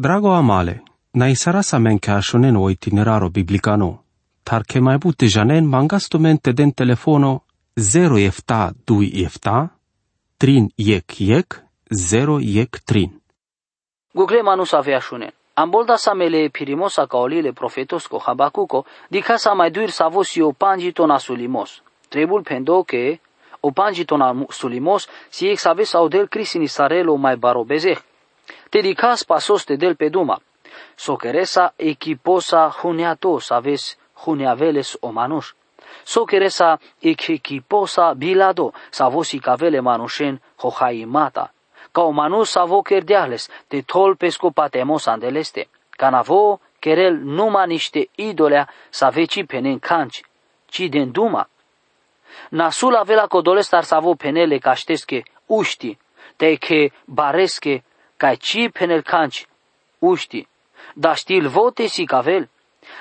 Drago amale, na isara sa men ka shonen o itineraro biblicano, tar ke mai bute janen mangasto mente den telefono 0 efta 2 efta, trin yek yek, 0 yek trin. Google manus avea shunen. Ambolda samele pirimosa kaolile profetos ko Habacuco, dica sa mai duir savos o panjito na sulimos. Trebul pendo que o panjito na sulimos si ex aves audel crisin isarelo mai barobezeh. Te dicas pasos te del peduma. Soqueresa equiposa juneato sabes juneaveles o manus. Soqueresa equiposa bilado savosi cavele manushen hojaimata ca o manus avo kerdeales, te tol pesco patemos andeleste, ca navo kerel numa niște idolea să veci penen canci, ci den duma. Nasul avela codolest ar savo penele caștesche uști, te che baresche, ca ci penel canci, uști, da stil vote si cavel,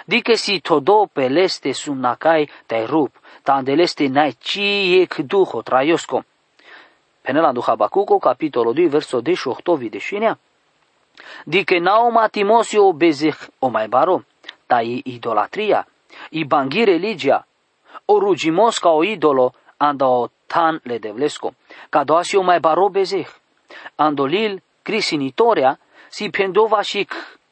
dice si todo peleste sumnacai te rup, tandeleste nai ci ec duho traiosco, Penela do Habacuco, capitolo 2, verso 18 videšinja. Dike naoma Timosio bezeh o mai baro, ta i idolatria, i bangi religia, o rugimos ca o idolo, anda o tan le devlesco, ca doasi o mai baro bezeh, andolil crisinitoria, si pendova și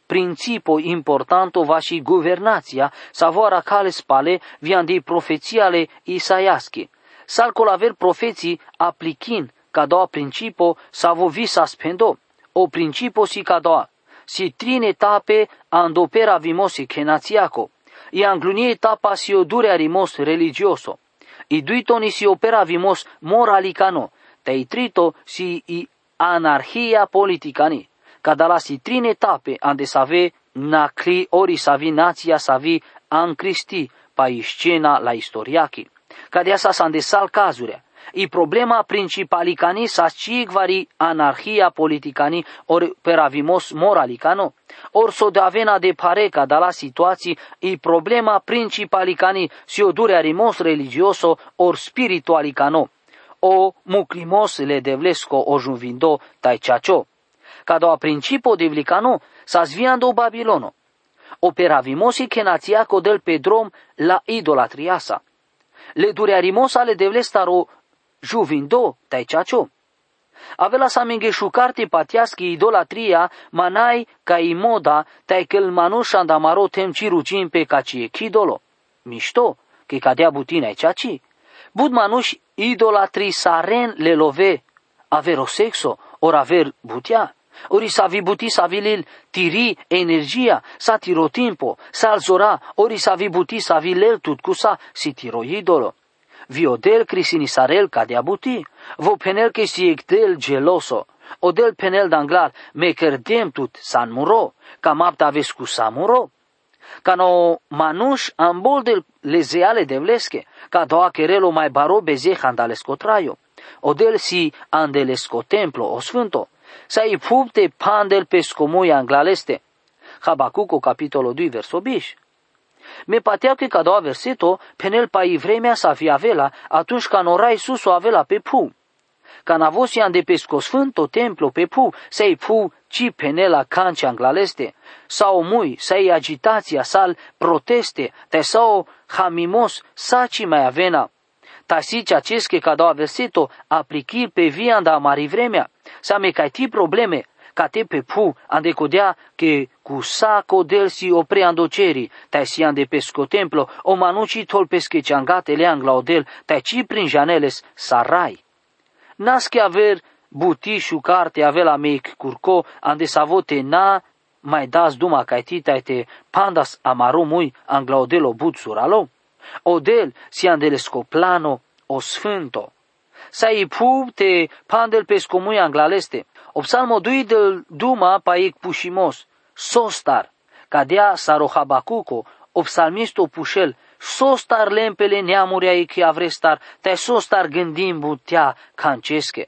principio importanto va și guvernația, savora cale spale viandi profețiale Isaiaschi. Salcol aver profeții aplichin ca doua principio savo visa spendo, o principio si ca doua, si trine etape andopera vimosi kenaziaco, i anglunie etapa si odure rimos religioso, i duitoni si opera vimos moralicano, te i trito si i anarhia politicani, ca dalla si trine etape ande save nacli ori savi nația savi an Cristi pa scena la istoriachi, ca de asta s-a sal cazurea, i problema principalicani sa cigvari anarhia politicani or peravimos moralicano, or so de avena de pareca da la situații i problema principalicani si o dure arimos religioso or spiritualicano, o muclimos le devlesco o juvindo tai ceacio. Ca doa principio divlicano sa sviando Babilono, operavimosi kenațiaco del pedrom la idolatriasa. Le durearimos ale devlestaro juvindo taichacho. Avela sa minge shukarte patiaski idolatria manai ca imoda taikel manusha andamaro tem cirucin pe cacie kidolo. Mișto, che cadea butina ceaci. Bud manuș idolatri saren le love. Avero sexo, or aver butia. Ori sa vi buti sa vilil tiri energia, sa tiro timpo, sa alzora, ori sa vi buti sa vilel tut cusa si tiro idolo. Viodel crisinisarel ca de abuti, vo penel que si ectel geloso, o del penel danglar me cerdem tut san muro, ca mapta vescu samuro. Ca no manuș ambol de lezeale de vlesche, ca doa querelo mai baro beze handalesco traio, o del si andelesco templo o sfânto, sa i pupte pandel pescomui anglaleste. Habacuco capitolul 2 verso 10. Me patea că ca doua verseto, penel pai vremea să fie avela, atunci ca nora Iisus o avela pe pu. Ca navosia de pesco sfânto templo pe pu, să-i pu ci penela canci anglaleste, sau mui, să-i agitația, sal proteste, te sau hamimos, saci mai avena. Tasici acesche ca doua verseto, aplichi pe via da mari vremea, să me ti probleme, Cate pe pu ande codea che cu saco del si opre andoceri, tai si ande pesco templo, o manuci tol pesche ciangate le angla odel, tai ci prin janeles sarai. Nasche aver butișu carte avela meic curco, ande savote na mai das duma kai ti tai te pandas amarumui angla odelo but suralo. Odel si andele scoplano o sfânto. Sai pu te pandel pescomui anglaleste, O psalmo del duma paik pushimos, sostar, cadea sarohabacuco, o psalmisto pușel, sostar lempele neamurea iki avrestar, te sostar gândim butea cancesche.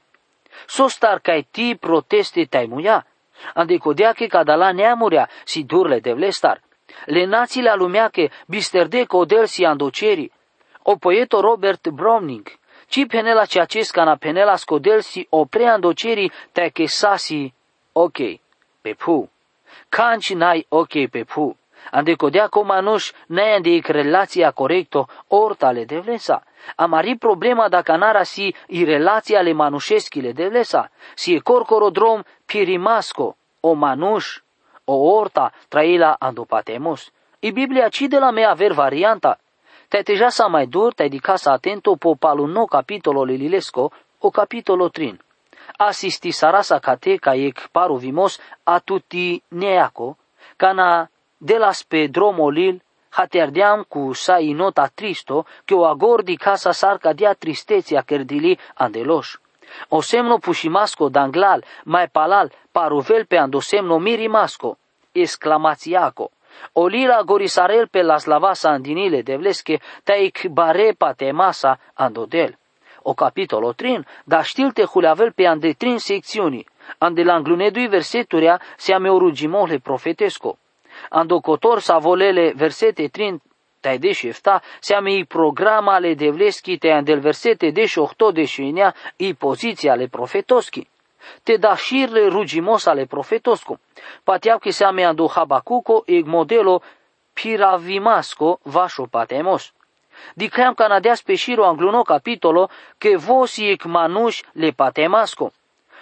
Sostar cai ti proteste tai muia, andecodea că cadala neamurea si durle de vlestar. Le națiile alumeache bisterde codel si andoceri. O poeto Robert Browning, ci penela ce acesca na penela scodelsi o preandoceri te che sasi, ok, pe pu. Canci nai ok pe pu. Ande codea comanuș ne ande relația corecto ortale de vlesa. Amari problema dacă nara si i relația le manușeschile de vlesa. Si e corcorodrom pirimasco, o manuș, o orta traila andopatemos. I Biblia ci de la mea aver varianta. Te teja sa mai dur, te di casa atento po paluno capitolo lililesco, o capitolo trin. Asisti sarasa cate ca ec paru vimos a tutti neaco, cana de las pe dromolil, haterdeam cu sa inota tristo, che o agordi casa sarca dia tristeția cerdili andeloș. O semno pușimasco danglal, mai palal, paruvel pe ando semno mirimasco, exclamațiaco. O lila gorisarel pe las lavasa andinile de vlesche, taic bare masa andodel. O capitolo trin, da știlte huleavel pe ande trin secțiuni, ande langlunedui verseturea se ame orugimole profetesco. Ando cotor sa volele versete trin tai deși șefta, seame i programa ale devleschi te andel versete deși șohto deși șinea i poziția ale profetoschi. Te da șirle rugimos ale profetoscu. Patiau che seame ando habacuco eg modelo piravimasco vașo patemos. Dicream canadea speširo angluno capitolo che vos ec manuș le patemasco.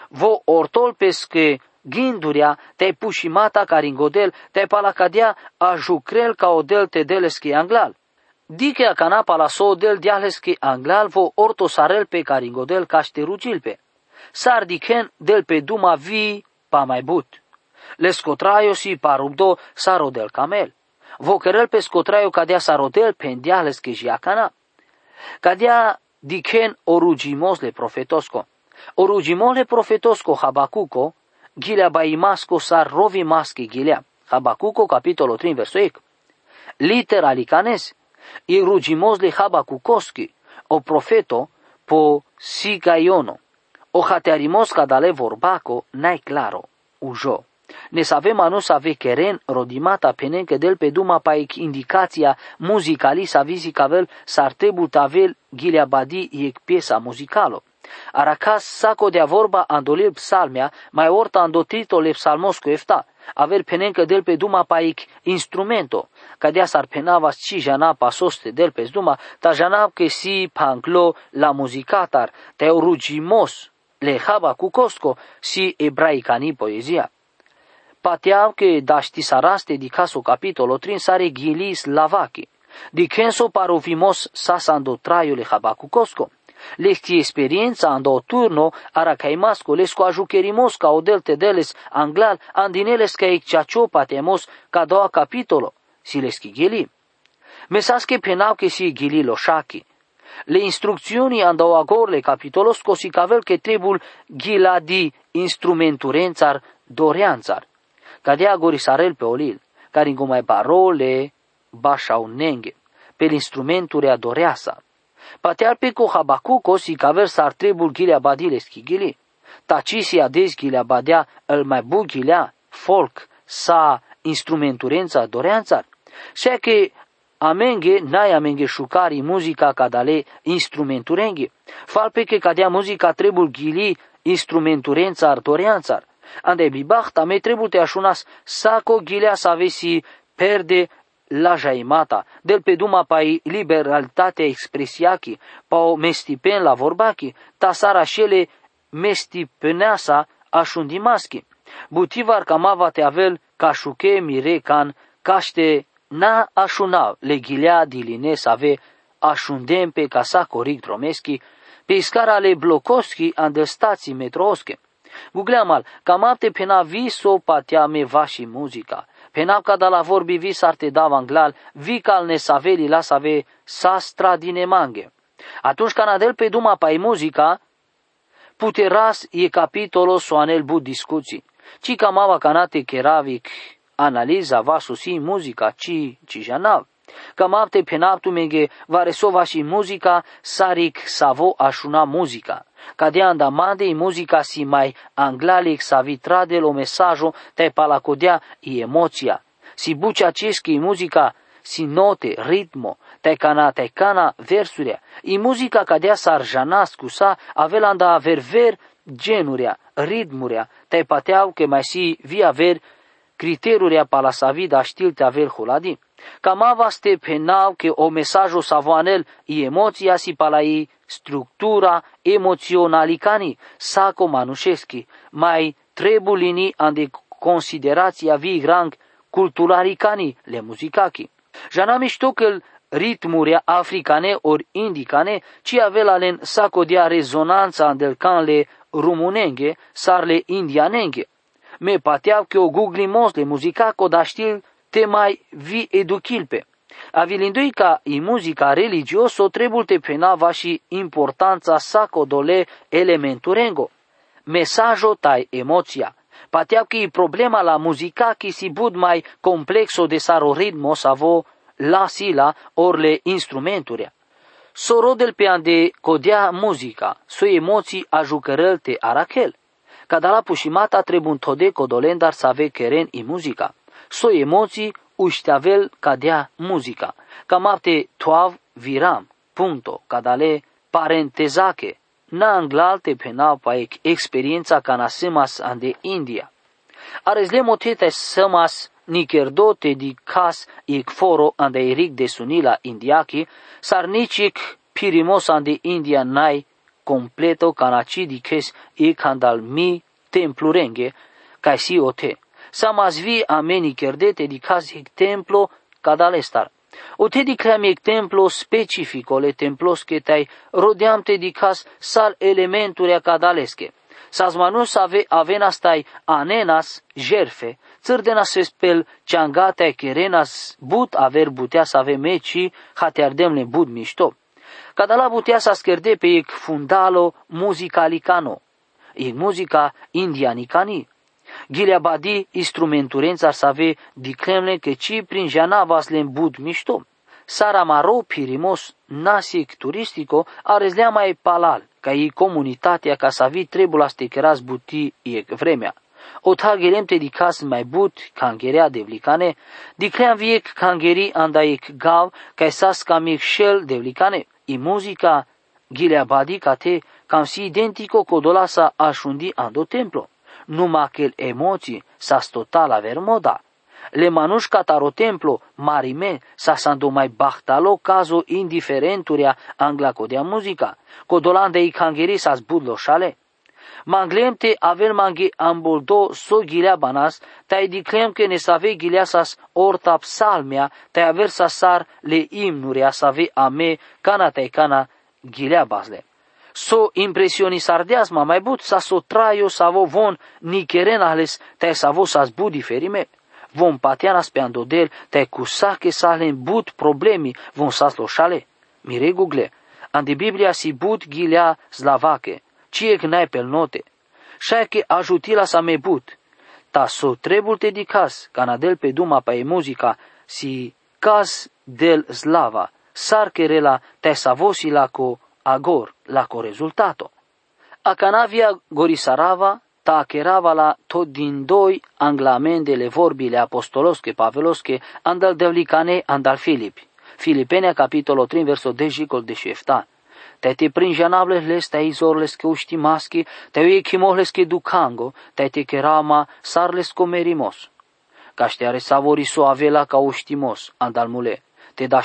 Vo ortol pesche ginduria te pușimata caringodel te palacadea a jucrel ca odel te deleschi anglal. Dice a canapa la so del dialeschi anglal vo orto sarel pe caringodel caște rugilpe. Sar dichen del pe duma vi pa mai but. Le scotraio si parubdo saro del camel. Vo querel pe scotraio cadea sarodel pendiales que jiacana. Cadea dichen orugimos le profetosco. Orugimos le profetosco habacuco, gilea baimasco sar rovi maschi gilea. Habacuco capitolo 3 verso 8. Literali canes, i rugimos le habacucoski, o profeto po sigaiono. O hatearimos cadale vorbaco, nai claro, ujo. Ne savem anu să ave keren rodimata penen că del pe duma paic indicația muzicali sa vizi cavel s-ar trebui tavel ghilea badi iec piesa muzicalo. Aracas saco de vorba andolil psalmea, mai orta andotrito le psalmosco efta, aver penen că del pe duma paic instrumento, cadea s-ar penava ci jana pasoste del pe duma, ta jana que si panclo la muzicatar, te rugimos, le haba cu cosco, si ebraicani poezia. Pateam che daști saraste di caso capitolo trin sare gilis lavaki. Di kenso parovimos sasando traiule habacucosco. Lecti esperienza ando turno ara caimasco lesco ajucherimos ca odelte deles anglal andineles ca ecciacio patemos ca doua capitolo, si leschi gili. Mesasche penau che si gili lo shaki. Le instrucțiuni andau agorle capitolos cosi cavel che trebul gila di instrumenturențar doreanțar cadea gorisarel pe olil, care mai parole bașau nenghe, pe instrumenturi adoreasa. Patear pe co habacuco si caver s-ar trebul ghilea badile schigili. Tacisi ades ghilea badea el mai bu ghilea, folk, sa instrumenturența doreanțar. Și că amenge n-ai amenge șucari muzica cadale instrumenturenghe. Fal pe că cadea muzica trebul ghili instrumenturența doreanțar ande bibach tame trebute așunas saco ghilea să avesi perde la jaimata, del pe duma pai liberalitatea expresiachi, o mestipen la vorbachi, ta sara șele mestipeneasa așundimaschi. Butivar camava te avel ca șuche mire can, caște na așuna le ghilea diline să ave așundem pe casa coric dromeschi, pe iscara le blokoschi ande stații metroosche. Googleamal, camapte pena viso patia me vași muzica. Pena ca da la vorbi vis arte dava anglal, vi cal ne saveli la save sastra din emanghe. Atunci canadel pe duma pai muzica, puteras e capitolo soanel bud discuții. Ci camava canate keravic analiza va susi muzica ci ci janav. Camapte penaptu mege varesova și muzica sarik savo așuna muzica. Cadea andamande muzica si mai anglalic sa vitradel o mesajo te palacodea i emoția. Si bucea ceschi muzica si note, ritmo, te cana, te cana versuria. I muzica cadea sarjana scusa avelanda aver ver genuria, ritmuria, te pateau că mai si via ver criteriuria pala sa vida stil te aver huladi. Camava ste penau che o mesajo savoanel i emoția si pala i structura emoționalicani saco manușeschi, mai trebulini ande considerația vi rang culturaricani le muzicaki. Jana mișto că ritmuri africane ori indicane, ci avea len sacodia rezonanța del canle rumunenghe, sarle indianenghe. Me pateau că o guglimos le muzica da stil te mai vi educhilpe. Avilindui ca i muzica religioso trebul te penava și importanța saco dole elementurengo. Mesajo tai emoția. Pateau că i problema la muzica ki si bud mai complexo de saro ritmo savo la sila or le instrumenturea. Sorodel pe ande codea muzica, su emoții a jucărăl te arachel. Cadala pușimata trebun tode codolendar să ave keren i muzica. So emoții ușteavel cadea muzica. Camapte toav viram, punto, cadale parentezache, na anglalte pena paek experiența canasemas ande India. Arezle motete sămas nikerdote di kas ik foro ande erik de sunila indiaki, sarnicik pirimos ande India nai completo canaci di kes ik handal mi templurenge, kai si ote. Samas vi ameni kerdete di kas ik templo kadalestar. Ote di cream ik templo specifico le templos che tai rodeam te di kas sal elementurea kadaleske. Sazmanus ave avenastai anenas jerfe, țârdenas spel ceangate kerenas but aver butea să ave meci hateardemle bud mișto. Cadala butea să scerde pe ec fundalo muzicalicano, ec muzica indianicani. Gilea badi instrumenturența să ave diclemle că ci prin janavas le bud mișto. Sara maro pirimos nasic turistico arezlea mai palal, ca i comunitatea ca să avi trebul stecheras buti e vremea. O tagerem te di cas mai but kangerea devlicane, di cream viec kangeri andaic gav, ca sas camic shell devlicane, i muzica gilea badi ca te cam si identico codolasa ashundi ando templo. Numai che emoții s-a stotat la vermoda. Le manuș cataro templo, marime, sa sando mai bahtalo cazo indiferenturia angla codea muzica, codolande i kangeri sa zbudlo șale. Manglem te avel mangi amboldo so gilea banas, tai diclem că ne save gilea sas orta psalmea, tai aver sa sar le imnurea save ame cana tai cana gilea basle. So impresioni sardeasma mai but sa so traio sa vo von ni keren ales tai sa vo sa zbu diferime vom patianas pe andodel, te kusake salen but problemi vom saslo šale. Mire google, andi Biblia si but gilea slavake, cie gnai pel note. Šaike ajutila sa me but. Ta so trebul te dicas, canadel pe duma pa e muzica, si cas del slava, sarcherela te savosi la co agor, la co rezultato. A canavia gorisarava, ta la tot din doi anglamendele vorbile apostolosche pavelosche andal devlicane andal Filipi. Filipenia capitolo 3 verso 10 col 17. Te te prinjanables les te izorles que uštimaski, te uikimohles que ducango, te te kerama sarles comerimos. Cașteare savoriso avela ca uștimos, andal mule, te da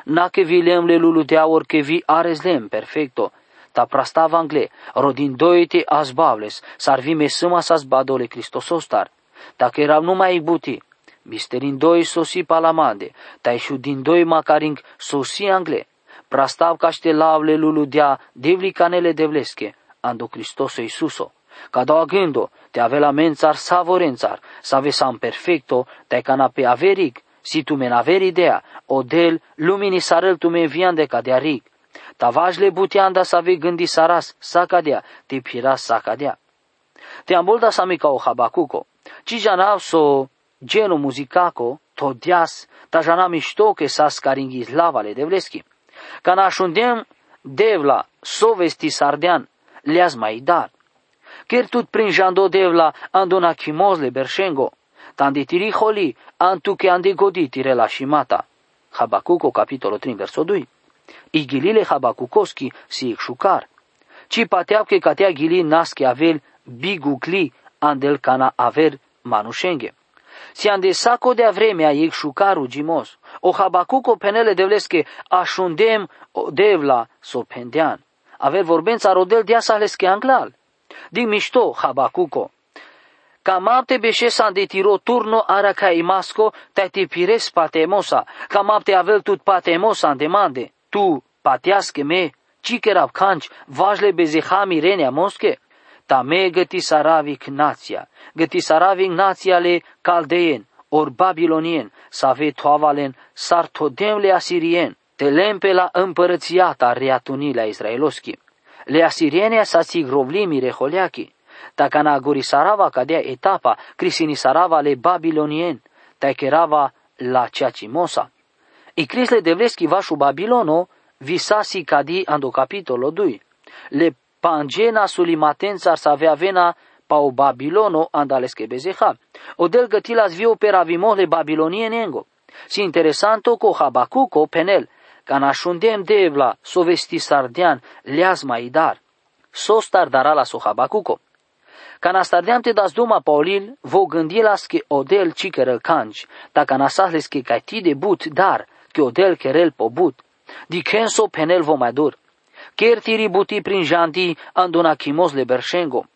știva. Na che vi lemle lulu de aur che vi areslem perfecto, ta prastava angle, rodin doite azbables, sarvime sâma sa zbadole Cristosostar. Dacă eram numai buti, misterin doi sosi palamande, ta išu din doi macaring sosi angle, prastav caște lavle luludea devlicanele devleske, ando Cristoso Isuso. Ca doua gândo, te avea mențar savorențar, să aveam perfecto, te cana pe averic, si tu men aver idea, odel lumini sarel tu men vian de cadearic, Tavajle butianda sa vi gândi saras, sakadea, te piras sakadea. Te ambolda samika o habacuco, ci jana so geno muzicaco, to dias, ta jana mișto ke sas caringis lavale devleski. Cana ashundem devla sovesti sardean, leas mai dar. Ker tut prin jando devla andona chimozle berșengo, tandi tiri holi, antu che andi goditire la shimata. Habacuco capitolo 3 verso 2. I gilile habakukoski si ikshukar. Ci pateab ke katea gili naske avel bigukli andel kana aver manushenge. Si ande sako de vremea ik shukaru jimos. O habacuco penele devleske ashundem devla so pendean. Aver vorbența rodel dia sahleske anglal. Din mișto habacuco. Camapte beșesan de tiro turno ara ca imasco te te pires patemosa. Camapte avel tut patemosa demande. Tu patească me, cikerab canci, vajle bezehami renea mosche. Ta me găti saravic nația, găti saravic nația le caldeien, or babilonien, save toavalen, sartodemle asirien, te lempe la împărățiata reatunile israeloschi. Le asiriene sa si grovlimi reholeachi, ta cana gori sarava cadea etapa, crisini sarava le babilonien, ta kerava la ceacimosa. I crisle devleski vašu Babilono, visasi cadi ando capitolo 2. Le pangena sulimatența să avea vena pa o Babilono andaleske bezeha. O del gătilas viu per avimole babilonien engo. Si interesanto co Habacuco penel, ca nașundem devla sovesti sardian leaz mai dar. Sostar darala so Habacuco. Ca nastardeam te das duma paulil, vo gândilas che odel cikerel canci, ta ca nasahles che ti de but dar, che odel kerel po but, di kenso penel vo mai dur. Ker tiri buti prin janti andona chimos le berșengo.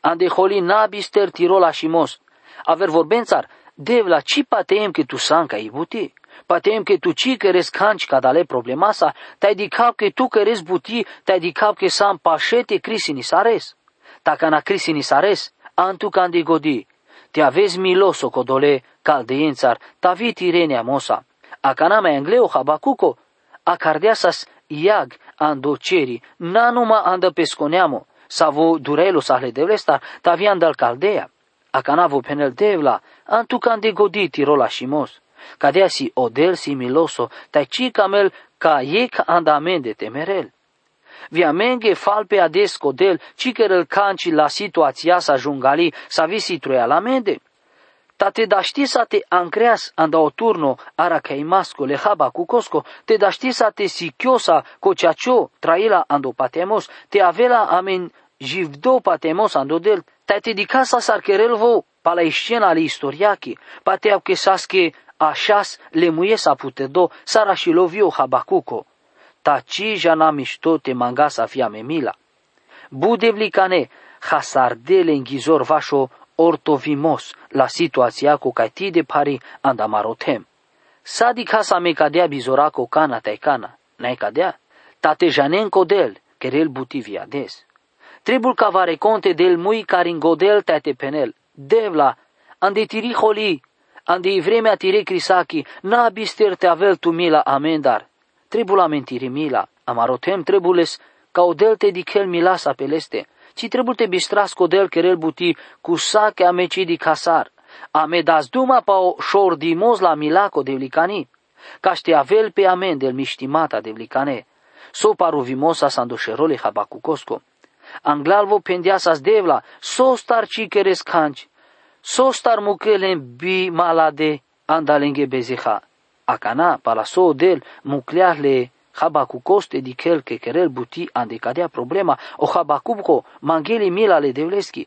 Ande holi nabister tirola shimos. Aver vorbențar, devla ci patem che tu sanca i buti. Patem che tu ci res canci cadale problema sa, tai di cap che tu res buti, tai di cap che sam pașete crisini sares. Taca na crisini sares, antu candi godi. Te avezi miloso codole caldeințar, tavi tirenia mosa. Acana me engleo habacuco, acardeasas iag ando ceri, nanuma anda pesconeamo, savo durelo sahle devlestar, tavi andal caldea. Acanavo penel devla, antu candi goditi rola shimos. Cadea si odel si miloso, tai ci camel ca iec andamende temerel. Viamenge falpe ades codel, ci el canci la situația sa jungali, sa visi truia la mende. Ta te da ști să te ancreas anda o turno ara ca imasco le haba cu cosco, te da ști să te sichiosa co ceacio traila ando patemos, te avela amen jivdo patemos ando del, ta te di casa sarcherelvo pa la iscena ali istoriachi, pa te au che sasche așas le muie sa putedo, sara și lovio habacuco. Ta ci jana mișto te manga sa fia memila. Budevlicane, hasardele înghizor vașo ortovimos la situația cu ti de pari andamarotem. Sadi casa me cadea bizora cu cana tai cana, n-ai cadea? Tate janen codel, kerel buti viades. Trebul cavare conte del mui carin godel tate penel, devla, ande tiri holi, ande vremea tire crisaki, na bister te avel tu mila amendar. Trebul amentiri mila, amarotem trebules, ca odel te dichel mila sa peleste, ci trebuie te bistras codel kerel buti cu sache ameci di casar. Ame das duma pa o șor dimos la milaco de vlicani. Ca ște avel pe amen del miștimata de vlicane. So paru vimosa sandoșerole habacucosco. Anglalvo pendiasas devla, so star ci keres canci. So star mucelen bi malade andalenge bezeha. Acana, pala so del, mucleahle Habacucoste di quel che querel buti ande cadea problema, o Habacuco mangeli mila le devleski.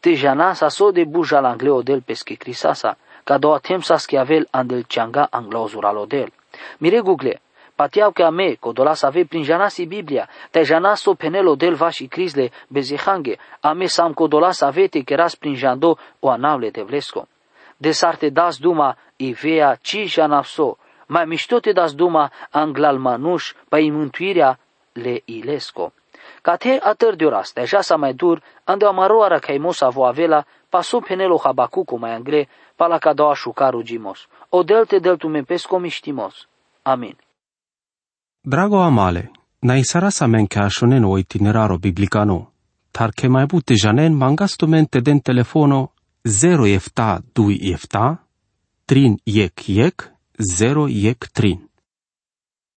Te janasa so de buja l'angleo del pesche crisasa, ca doa temsa schiavel andel cianga anglauzuralo del. Mire google, patiau che a me, codolas ave prin janasi Biblia, te janaso penelo del vași crisle bezehange, a me sam codolas avete keras prin jando o anavle devlesco. Desarte das duma i vea ci janapso, mai mișto te das duma anglal manuș, pa mântuirea le ilesco. Ca te atăr de oraste, așa sa mai dur, ande amaroara ca imosa vo avela, paso penelo habacuco mai angre, pa la cadoa șucaru gimos. O delte deltu me pesco miștimos. Amin. Drago amale, na isara sa men ca shonen o itineraro biblicano, tar che mai bute janen mangastumente den telefono 0 efta 2 efta, trin yek yek, 0 iec trin.